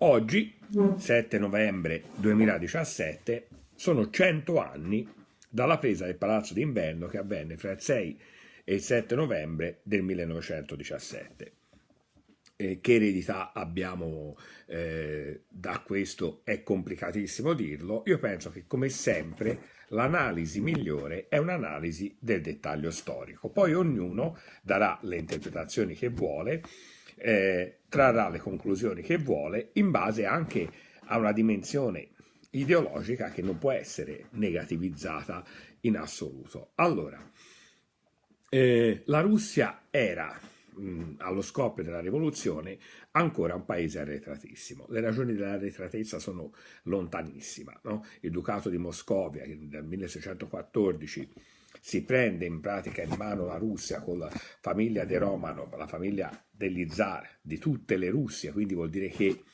Oggi, 7 novembre 2017, sono 100 anni dalla presa del Palazzo d'Inverno che avvenne fra il 6 e il 7 novembre del 1917. Eh, che eredità abbiamo eh, da questo è complicatissimo dirlo. Io penso che come sempre l'analisi migliore è un'analisi del dettaglio storico. Poi ognuno darà le interpretazioni che vuole eh, trarrà le conclusioni che vuole in base anche a una dimensione ideologica che non può essere negativizzata in assoluto. Allora, eh, la Russia era mh, allo scoppio della rivoluzione ancora un paese arretratissimo. Le ragioni dell'arretratezza sono lontanissime. No? Il Ducato di Moscovia, che nel 1614 si prende in pratica in mano la Russia con la famiglia de Romanov, la famiglia degli zar di tutte le Russie, quindi vuol dire che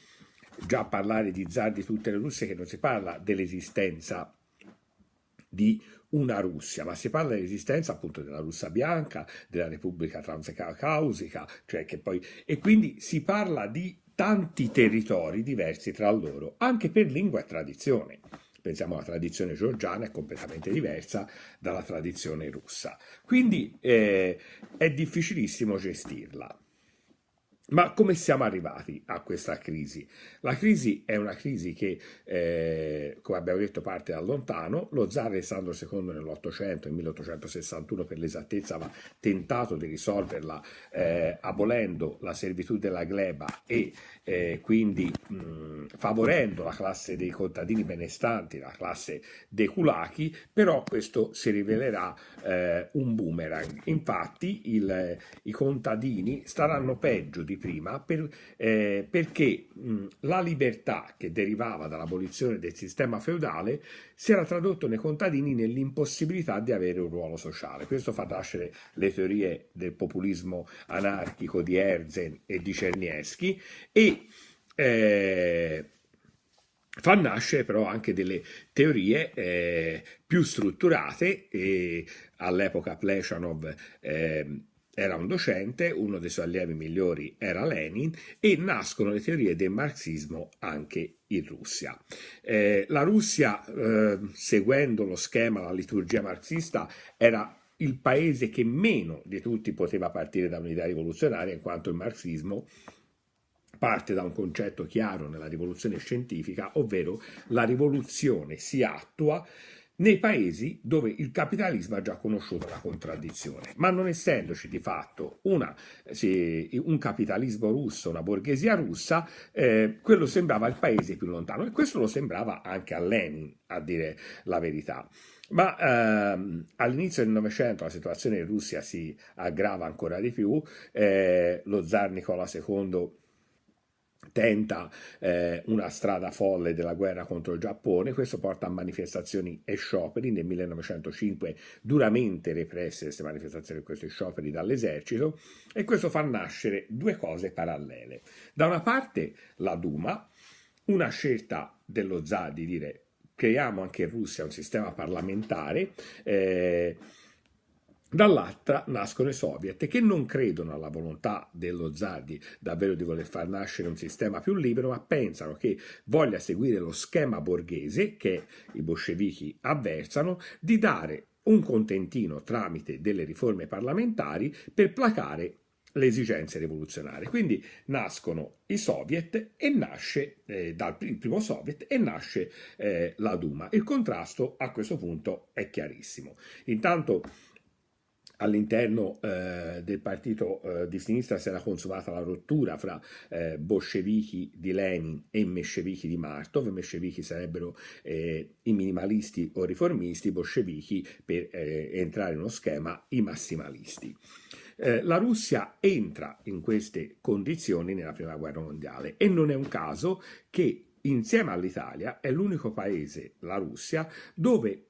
già parlare di zar di tutte le Russie che non si parla dell'esistenza di una Russia, ma si parla dell'esistenza appunto della Russia bianca, della Repubblica Transcausica, cioè che poi e quindi si parla di tanti territori diversi tra loro, anche per lingua e tradizione. Pensiamo alla tradizione georgiana, è completamente diversa dalla tradizione russa. Quindi eh, è difficilissimo gestirla. Ma come siamo arrivati a questa crisi? La crisi è una crisi che, eh, come abbiamo detto, parte da lontano. Lo zar Alessandro II nell'Ottocento, nel 1861 per l'esattezza, aveva tentato di risolverla eh, abolendo la servitù della gleba e eh, quindi mh, favorendo la classe dei contadini benestanti, la classe dei culachi, però questo si rivelerà eh, un boomerang. Infatti il, i contadini staranno peggio di prima per, eh, perché mh, la libertà che derivava dall'abolizione del sistema feudale si era tradotto nei contadini nell'impossibilità di avere un ruolo sociale. Questo fa nascere le teorie del populismo anarchico di Herzen e di Cernieschi e eh, fa nascere però anche delle teorie eh, più strutturate e all'epoca Pleshanov eh, era un docente, uno dei suoi allievi migliori era Lenin e nascono le teorie del marxismo anche in Russia. Eh, la Russia, eh, seguendo lo schema, la liturgia marxista, era il paese che meno di tutti poteva partire da un'idea rivoluzionaria, in quanto il marxismo parte da un concetto chiaro nella rivoluzione scientifica, ovvero la rivoluzione si attua nei paesi dove il capitalismo ha già conosciuto la contraddizione, ma non essendoci di fatto una, sì, un capitalismo russo, una borghesia russa, eh, quello sembrava il paese più lontano e questo lo sembrava anche a Lenin, a dire la verità. Ma ehm, all'inizio del Novecento la situazione in Russia si aggrava ancora di più, eh, lo zar Nicola II tenta eh, una strada folle della guerra contro il Giappone, questo porta a manifestazioni e scioperi, nel 1905 duramente represse queste manifestazioni e questi scioperi dall'esercito. E questo fa nascere due cose parallele. Da una parte la Duma, una scelta dello zar di dire creiamo anche in Russia un sistema parlamentare, eh, Dall'altra nascono i soviet che non credono alla volontà dello zar di davvero di voler far nascere un sistema più libero, ma pensano che voglia seguire lo schema borghese che i bolscevichi avversano di dare un contentino tramite delle riforme parlamentari per placare le esigenze rivoluzionarie. Quindi nascono i soviet e nasce, eh, dal primo soviet, e nasce eh, la Duma. Il contrasto a questo punto è chiarissimo. Intanto all'interno eh, del partito eh, di sinistra si era consumata la rottura fra eh, bolscevichi di Lenin e menscevichi di Martov. I menscevichi sarebbero eh, i minimalisti o riformisti, bolscevichi per eh, entrare in uno schema i massimalisti. Eh, la Russia entra in queste condizioni nella prima guerra mondiale e non è un caso che insieme all'Italia è l'unico paese, la Russia, dove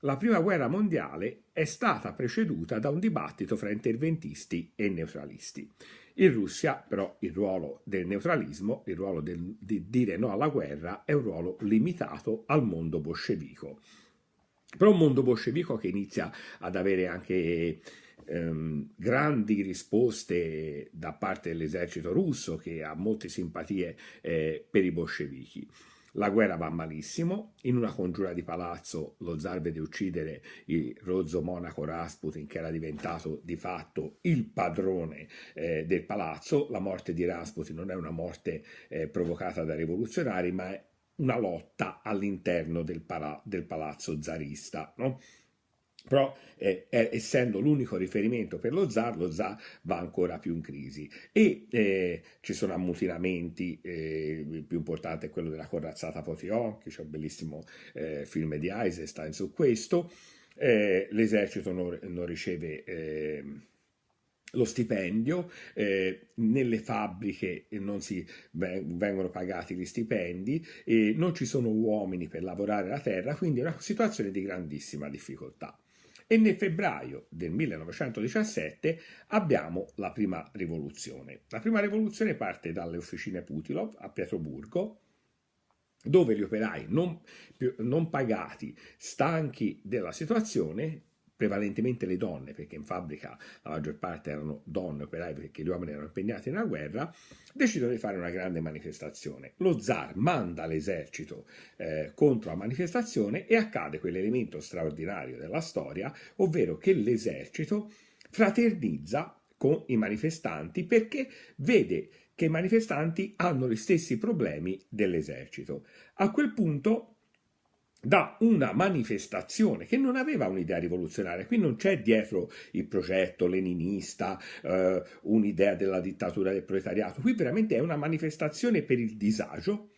la prima guerra mondiale è stata preceduta da un dibattito fra interventisti e neutralisti. In Russia, però, il ruolo del neutralismo, il ruolo del, di dire no alla guerra, è un ruolo limitato al mondo bolscevico. Però un mondo bolscevico che inizia ad avere anche ehm, grandi risposte da parte dell'esercito russo che ha molte simpatie eh, per i bolscevichi. La guerra va malissimo, in una congiura di palazzo lo zar vede uccidere il rozzo monaco Rasputin che era diventato di fatto il padrone eh, del palazzo. La morte di Rasputin non è una morte eh, provocata da rivoluzionari ma è una lotta all'interno del, pala- del palazzo zarista. No? Però eh, eh, essendo l'unico riferimento per lo zar, lo zar va ancora più in crisi e eh, ci sono ammutinamenti, eh, il più importante è quello della corazzata Potionchi, c'è un bellissimo eh, film di Eisenstein su questo, eh, l'esercito non, non riceve ehm, lo stipendio, eh, nelle fabbriche non si vengono pagati gli stipendi, eh, non ci sono uomini per lavorare la terra, quindi è una situazione di grandissima difficoltà. E nel febbraio del 1917 abbiamo la prima rivoluzione. La prima rivoluzione parte dalle officine Putilov a Pietroburgo, dove gli operai non, non pagati, stanchi della situazione, prevalentemente le donne, perché in fabbrica la maggior parte erano donne operai perché gli uomini erano impegnati nella guerra, decidono di fare una grande manifestazione. Lo zar manda l'esercito eh, contro la manifestazione e accade quell'elemento straordinario della storia, ovvero che l'esercito fraternizza con i manifestanti perché vede che i manifestanti hanno gli stessi problemi dell'esercito. A quel punto da una manifestazione che non aveva un'idea rivoluzionaria. Qui non c'è dietro il progetto leninista, eh, un'idea della dittatura del proletariato. Qui veramente è una manifestazione per il disagio,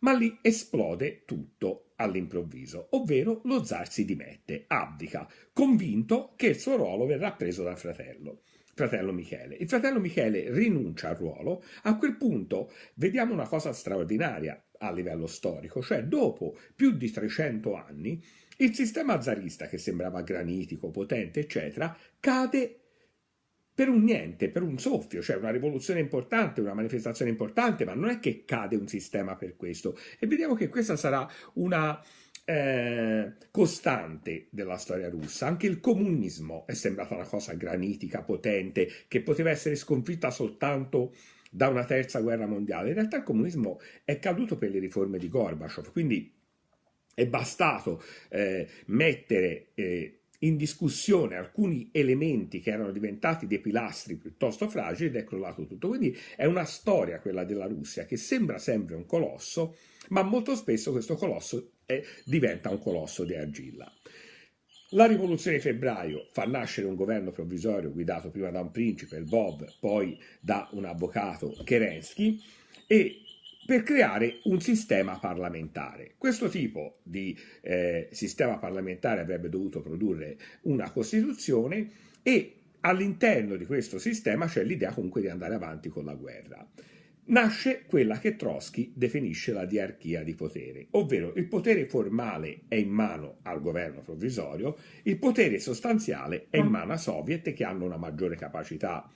ma lì esplode tutto all'improvviso, ovvero lo zar si dimette, abdica, convinto che il suo ruolo verrà preso dal fratello fratello Michele. Il fratello Michele rinuncia al ruolo, a quel punto vediamo una cosa straordinaria a livello storico, cioè dopo più di 300 anni il sistema zarista che sembrava granitico, potente, eccetera, cade per un niente, per un soffio, cioè una rivoluzione importante, una manifestazione importante, ma non è che cade un sistema per questo. E vediamo che questa sarà una eh, costante della storia russa. Anche il comunismo è sembrata una cosa granitica, potente, che poteva essere sconfitta soltanto da una terza guerra mondiale. In realtà il comunismo è caduto per le riforme di Gorbaciov, quindi è bastato eh, mettere eh, in discussione alcuni elementi che erano diventati dei pilastri piuttosto fragili ed è crollato tutto. Quindi è una storia quella della Russia che sembra sempre un colosso, ma molto spesso questo colosso è, diventa un colosso di argilla. La rivoluzione di febbraio fa nascere un governo provvisorio guidato prima da un principe, il Bob, poi da un avvocato, Kerensky, e per creare un sistema parlamentare. Questo tipo di eh, sistema parlamentare avrebbe dovuto produrre una Costituzione e all'interno di questo sistema c'è l'idea comunque di andare avanti con la guerra nasce quella che Trotsky definisce la diarchia di potere, ovvero il potere formale è in mano al governo provvisorio, il potere sostanziale è in mano a soviet che hanno una maggiore capacità.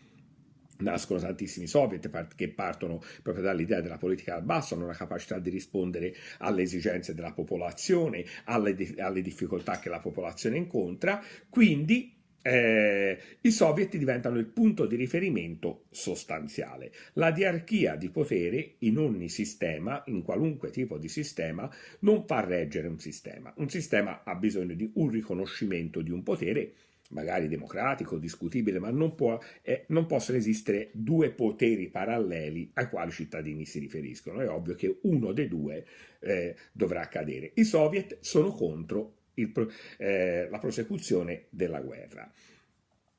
Nascono tantissimi soviet che partono proprio dall'idea della politica al basso, hanno una capacità di rispondere alle esigenze della popolazione, alle, alle difficoltà che la popolazione incontra, quindi eh, i soviet diventano il punto di riferimento sostanziale. La diarchia di potere in ogni sistema, in qualunque tipo di sistema, non fa reggere un sistema. Un sistema ha bisogno di un riconoscimento di un potere magari democratico, discutibile, ma non, può, eh, non, possono esistere due poteri paralleli ai quali i cittadini si riferiscono. È ovvio che uno dei due eh, dovrà cadere. I soviet sono contro il, eh, la prosecuzione della guerra.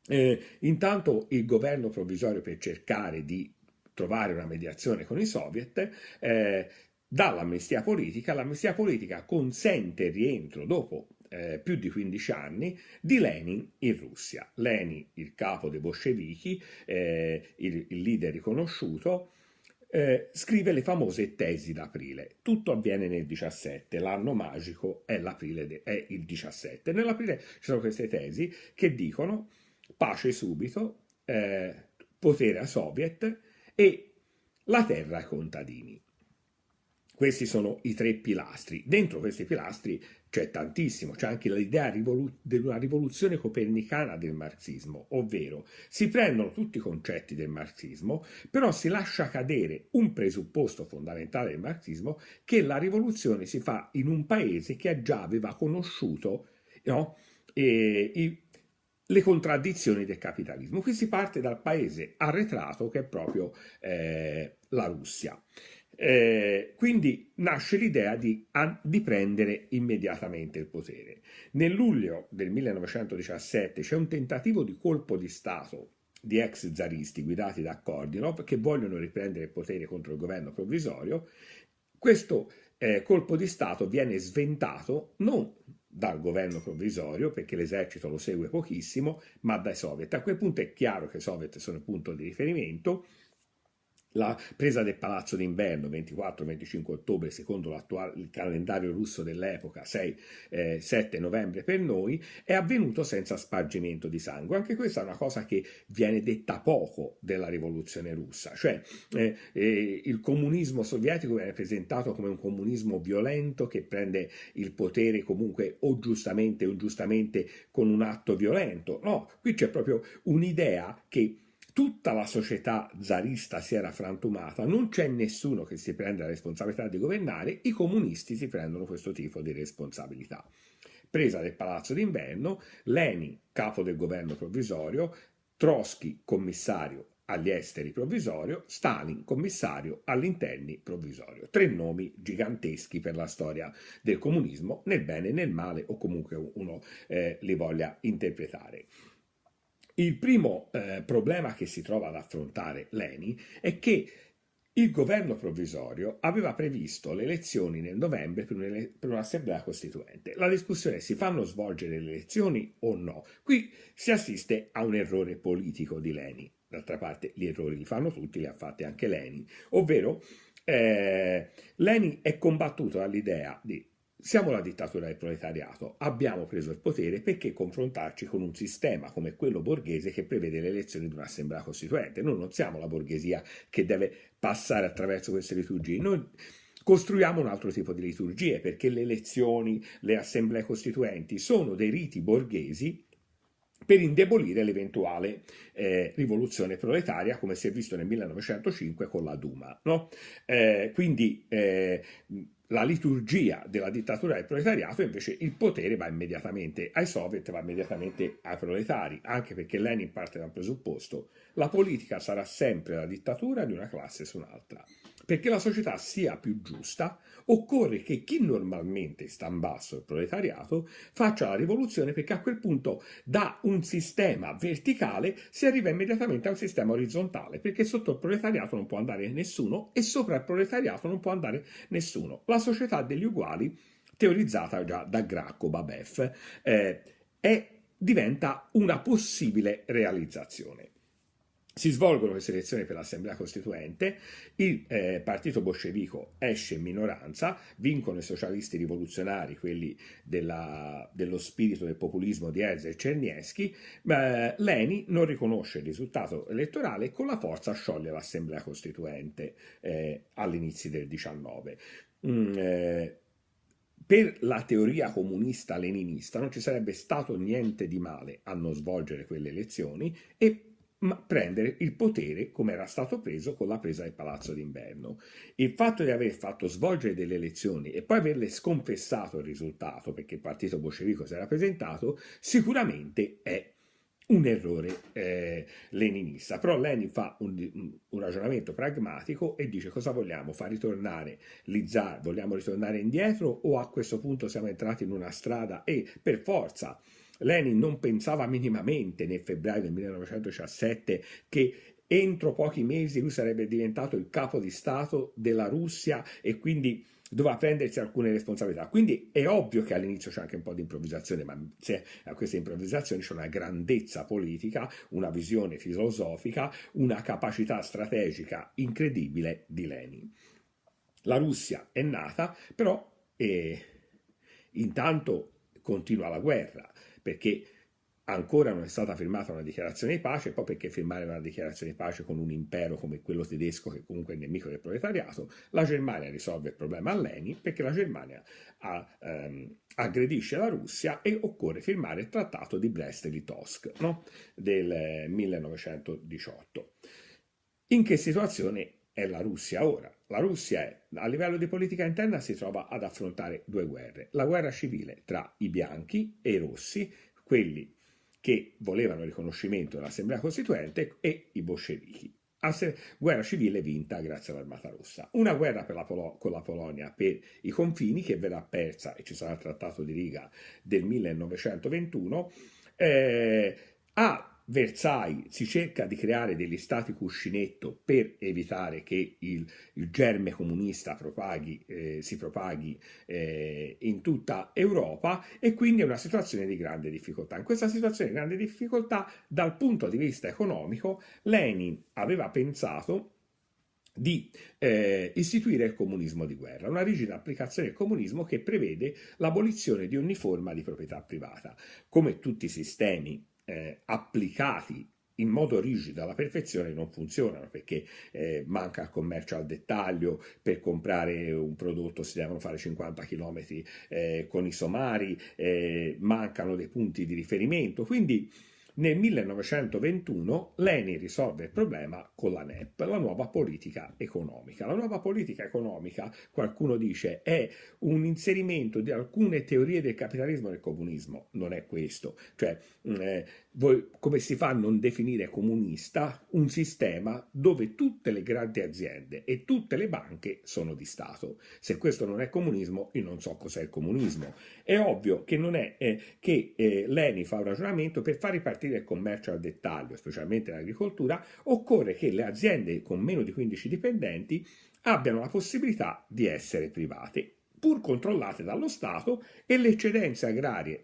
Eh, intanto il governo provvisorio per cercare di trovare una mediazione con i soviet eh, dà l'amnistia politica, l'amnistia politica consente il rientro dopo eh, più di 15 anni di Lenin in Russia. Lenin, il capo dei bolscevichi, eh, il, il leader riconosciuto, eh, scrive le famose tesi d'aprile. Tutto avviene nel 17, l'anno magico è, de- è il 17. Nell'aprile ci sono queste tesi che dicono pace subito, eh, potere a soviet e la terra ai contadini. Questi sono i tre pilastri. Dentro questi pilastri c'è tantissimo, c'è anche l'idea rivolu- della rivoluzione copernicana del marxismo, ovvero si prendono tutti i concetti del marxismo, però si lascia cadere un presupposto fondamentale del marxismo che la rivoluzione si fa in un paese che già aveva conosciuto no, e, i, le contraddizioni del capitalismo. Qui si parte dal paese arretrato che è proprio eh, la Russia. Eh, quindi nasce l'idea di, di, prendere immediatamente il potere. Nel luglio del 1917 c'è un tentativo di colpo di Stato di ex zaristi guidati da Kordinov che vogliono riprendere il potere contro il governo provvisorio. Questo eh, colpo di Stato viene sventato non dal governo provvisorio, perché l'esercito lo segue pochissimo, ma dai soviet. A quel punto è chiaro che i soviet sono il punto di riferimento la presa del palazzo d'inverno 24-25 ottobre, secondo il calendario russo dell'epoca, 6, eh, 7 novembre per noi, è avvenuto senza spargimento di sangue. Anche questa è una cosa che viene detta poco della rivoluzione russa, cioè eh, eh, il comunismo sovietico viene presentato come un comunismo violento che prende il potere comunque o giustamente o ingiustamente con un atto violento. No, qui c'è proprio un'idea che tutta la società zarista si era frantumata, non c'è nessuno che si prende la responsabilità di governare, i comunisti si prendono questo tipo di responsabilità. Presa del palazzo d'inverno, Leni, capo del governo provvisorio, Trotsky, commissario agli esteri provvisorio, Stalin, commissario agli interni provvisorio. Tre nomi giganteschi per la storia del comunismo, nel bene e nel male, o comunque uno eh, li voglia interpretare. Il primo eh, problema che si trova ad affrontare Leni è che il governo provvisorio aveva previsto le elezioni nel novembre per, un'assemblea costituente. La discussione è si fanno svolgere le elezioni o no. Qui si assiste a un errore politico di Leni. D'altra parte gli errori li fanno tutti, li ha fatti anche Leni. Ovvero eh, Leni è combattuto dall'idea di siamo la dittatura del proletariato, abbiamo preso il potere perché confrontarci con un sistema come quello borghese che prevede le elezioni di un'assemblea costituente. Noi non siamo la borghesia che deve passare attraverso queste liturgie. Noi costruiamo un altro tipo di liturgie perché le elezioni, le assemblee costituenti sono dei riti borghesi per indebolire l'eventuale eh, rivoluzione proletaria come si è visto nel 1905 con la Duma. No? Eh, quindi eh, la liturgia della dittatura del proletariato, invece il potere va immediatamente ai soviet, va immediatamente ai proletari, anche perché Lenin parte da un presupposto, la politica sarà sempre la dittatura di una classe su un'altra. Perché la società sia più giusta, occorre che chi normalmente sta in basso, il proletariato, faccia la rivoluzione perché a quel punto da un sistema verticale si arriva immediatamente a un sistema orizzontale, perché sotto il proletariato non può andare nessuno e sopra il proletariato non può andare nessuno. La società degli uguali, teorizzata già da Gracco Babef, eh, è, diventa una possibile realizzazione. Si svolgono queste elezioni per l'Assemblea Costituente, il eh, partito bolscevico esce in minoranza, vincono i socialisti rivoluzionari, quelli della, dello spirito del populismo di Elzer e Cernieschi, eh, Leni non riconosce il risultato elettorale e con la forza scioglie l'Assemblea Costituente eh, all'inizio del 19. Mm, eh, per la teoria comunista leninista non ci sarebbe stato niente di male a non svolgere quelle elezioni e ma prendere il potere come era stato preso con la presa del palazzo d'inverno. Il fatto di aver fatto svolgere delle elezioni e poi averle sconfessato il risultato perché il partito bolscevico si era presentato sicuramente è un errore eh, leninista. Però Lenin fa un, un, ragionamento pragmatico e dice cosa vogliamo? Far ritornare l'Izar? Vogliamo ritornare indietro o a questo punto siamo entrati in una strada e per forza Lenin non pensava minimamente nel febbraio del 1917 che entro pochi mesi lui sarebbe diventato il capo di Stato della Russia e quindi doveva prendersi alcune responsabilità. Quindi è ovvio che all'inizio c'è anche un po' di improvvisazione, ma a queste improvvisazioni c'è una grandezza politica, una visione filosofica, una capacità strategica incredibile di Lenin. La Russia è nata, però eh, intanto continua la guerra perché ancora non è stata firmata una dichiarazione di pace, poi perché firmare una dichiarazione di pace con un impero come quello tedesco, che comunque è nemico del proletariato, la Germania risolve il problema a Lenin perché la Germania ha, ehm, aggredisce la Russia e occorre firmare il trattato di Brest-Litovsk no? del 1918. In che situazione è la Russia ora? La Russia è, a livello di politica interna si trova ad affrontare due guerre, la guerra civile tra i bianchi e i rossi, quelli che volevano il riconoscimento dell'Assemblea Costituente e i bolscevichi. Guerra civile vinta grazie all'Armata Rossa. Una guerra la Polo- con la Polonia per i confini che verrà persa e ci sarà il Trattato di Riga del 1921. Eh, ha Versailles si cerca di creare degli stati cuscinetto per evitare che il, il germe comunista propaghi, eh, si propaghi eh, in tutta Europa e quindi è una situazione di grande difficoltà. In questa situazione di grande difficoltà, dal punto di vista economico, Lenin aveva pensato di eh, istituire il comunismo di guerra, una rigida applicazione del comunismo che prevede l'abolizione di ogni forma di proprietà privata. Come tutti i sistemi eh, applicati in modo rigido alla perfezione non funzionano perché eh, manca il commercio al dettaglio, per comprare un prodotto si devono fare 50 km eh, con i somari, eh, mancano dei punti di riferimento, quindi nel 1921 Leni risolve il problema con la NEP, la nuova politica economica. La nuova politica economica, qualcuno dice, è un inserimento di alcune teorie del capitalismo e del comunismo. Non è questo. Cioè, mm, eh, voi, come si fa a non definire comunista un sistema dove tutte le grandi aziende e tutte le banche sono di Stato? Se questo non è comunismo, io non so cos'è il comunismo. È ovvio che non è eh, che eh, Leni fa un ragionamento per far ripartire il commercio al dettaglio, specialmente l'agricoltura, occorre che le aziende con meno di 15 dipendenti abbiano la possibilità di essere private, pur controllate dallo Stato e le eccedenze agrarie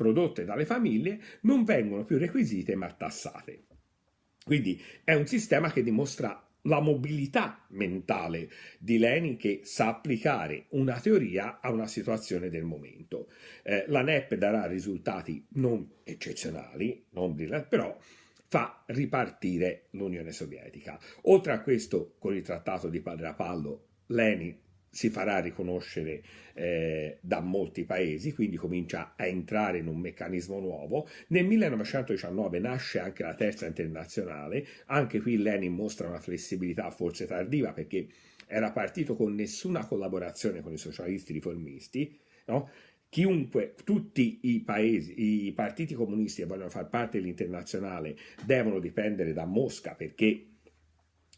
prodotte dalle famiglie non vengono più requisite ma tassate. Quindi è un sistema che dimostra la mobilità mentale di Lenin che sa applicare una teoria a una situazione del momento. Eh, la NEP darà risultati non eccezionali, non brillanti, però fa ripartire l'Unione Sovietica. Oltre a questo, con il trattato di Padre Apallo, Lenin si farà riconoscere eh, da molti paesi, quindi comincia a entrare in un meccanismo nuovo. Nel 1919 nasce anche la terza internazionale, anche qui Lenin mostra una flessibilità forse tardiva perché era partito con nessuna collaborazione con i socialisti riformisti, no? Chiunque, tutti i paesi, i partiti comunisti che vogliono far parte dell'internazionale devono dipendere da Mosca perché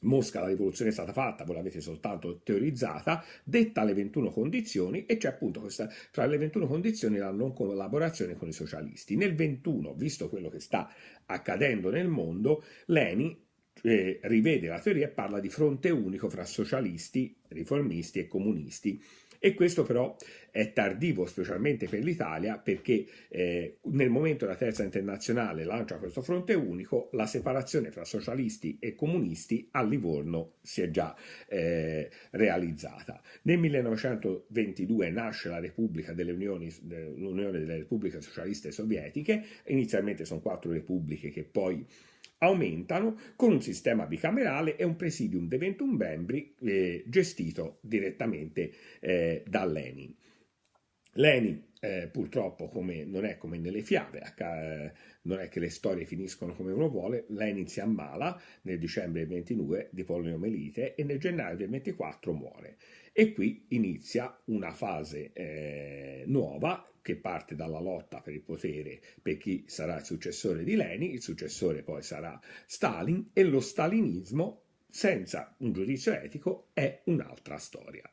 Mosca la rivoluzione è stata fatta, voi l'avete soltanto teorizzata, detta le 21 condizioni e c'è appunto questa, fra le 21 condizioni la non collaborazione con i socialisti. Nel 21, visto quello che sta accadendo nel mondo, Leni eh, rivede la teoria e parla di fronte unico fra socialisti, riformisti e comunisti e questo però è tardivo, specialmente per l'Italia, perché eh, nel momento della terza internazionale lancia questo fronte unico, la separazione fra socialisti e comunisti a Livorno si è già eh, realizzata. Nel 1922 nasce la Repubblica delle Unioni, l'Unione delle Repubbliche Socialiste Sovietiche, inizialmente sono quattro repubbliche che poi aumentano con un sistema bicamerale e un presidium di 21 membri eh, gestito direttamente eh, da Lenin. Lenin eh, purtroppo come, non è come nelle fiabe, eh, non è che le storie finiscono come uno vuole, Lenin si ammala nel dicembre del 22 di poliomelite e nel gennaio del 24 muore. E qui inizia una fase eh, nuova che parte dalla lotta per il potere per chi sarà il successore di Lenin, il successore poi sarà Stalin e lo stalinismo senza un giudizio etico è un'altra storia.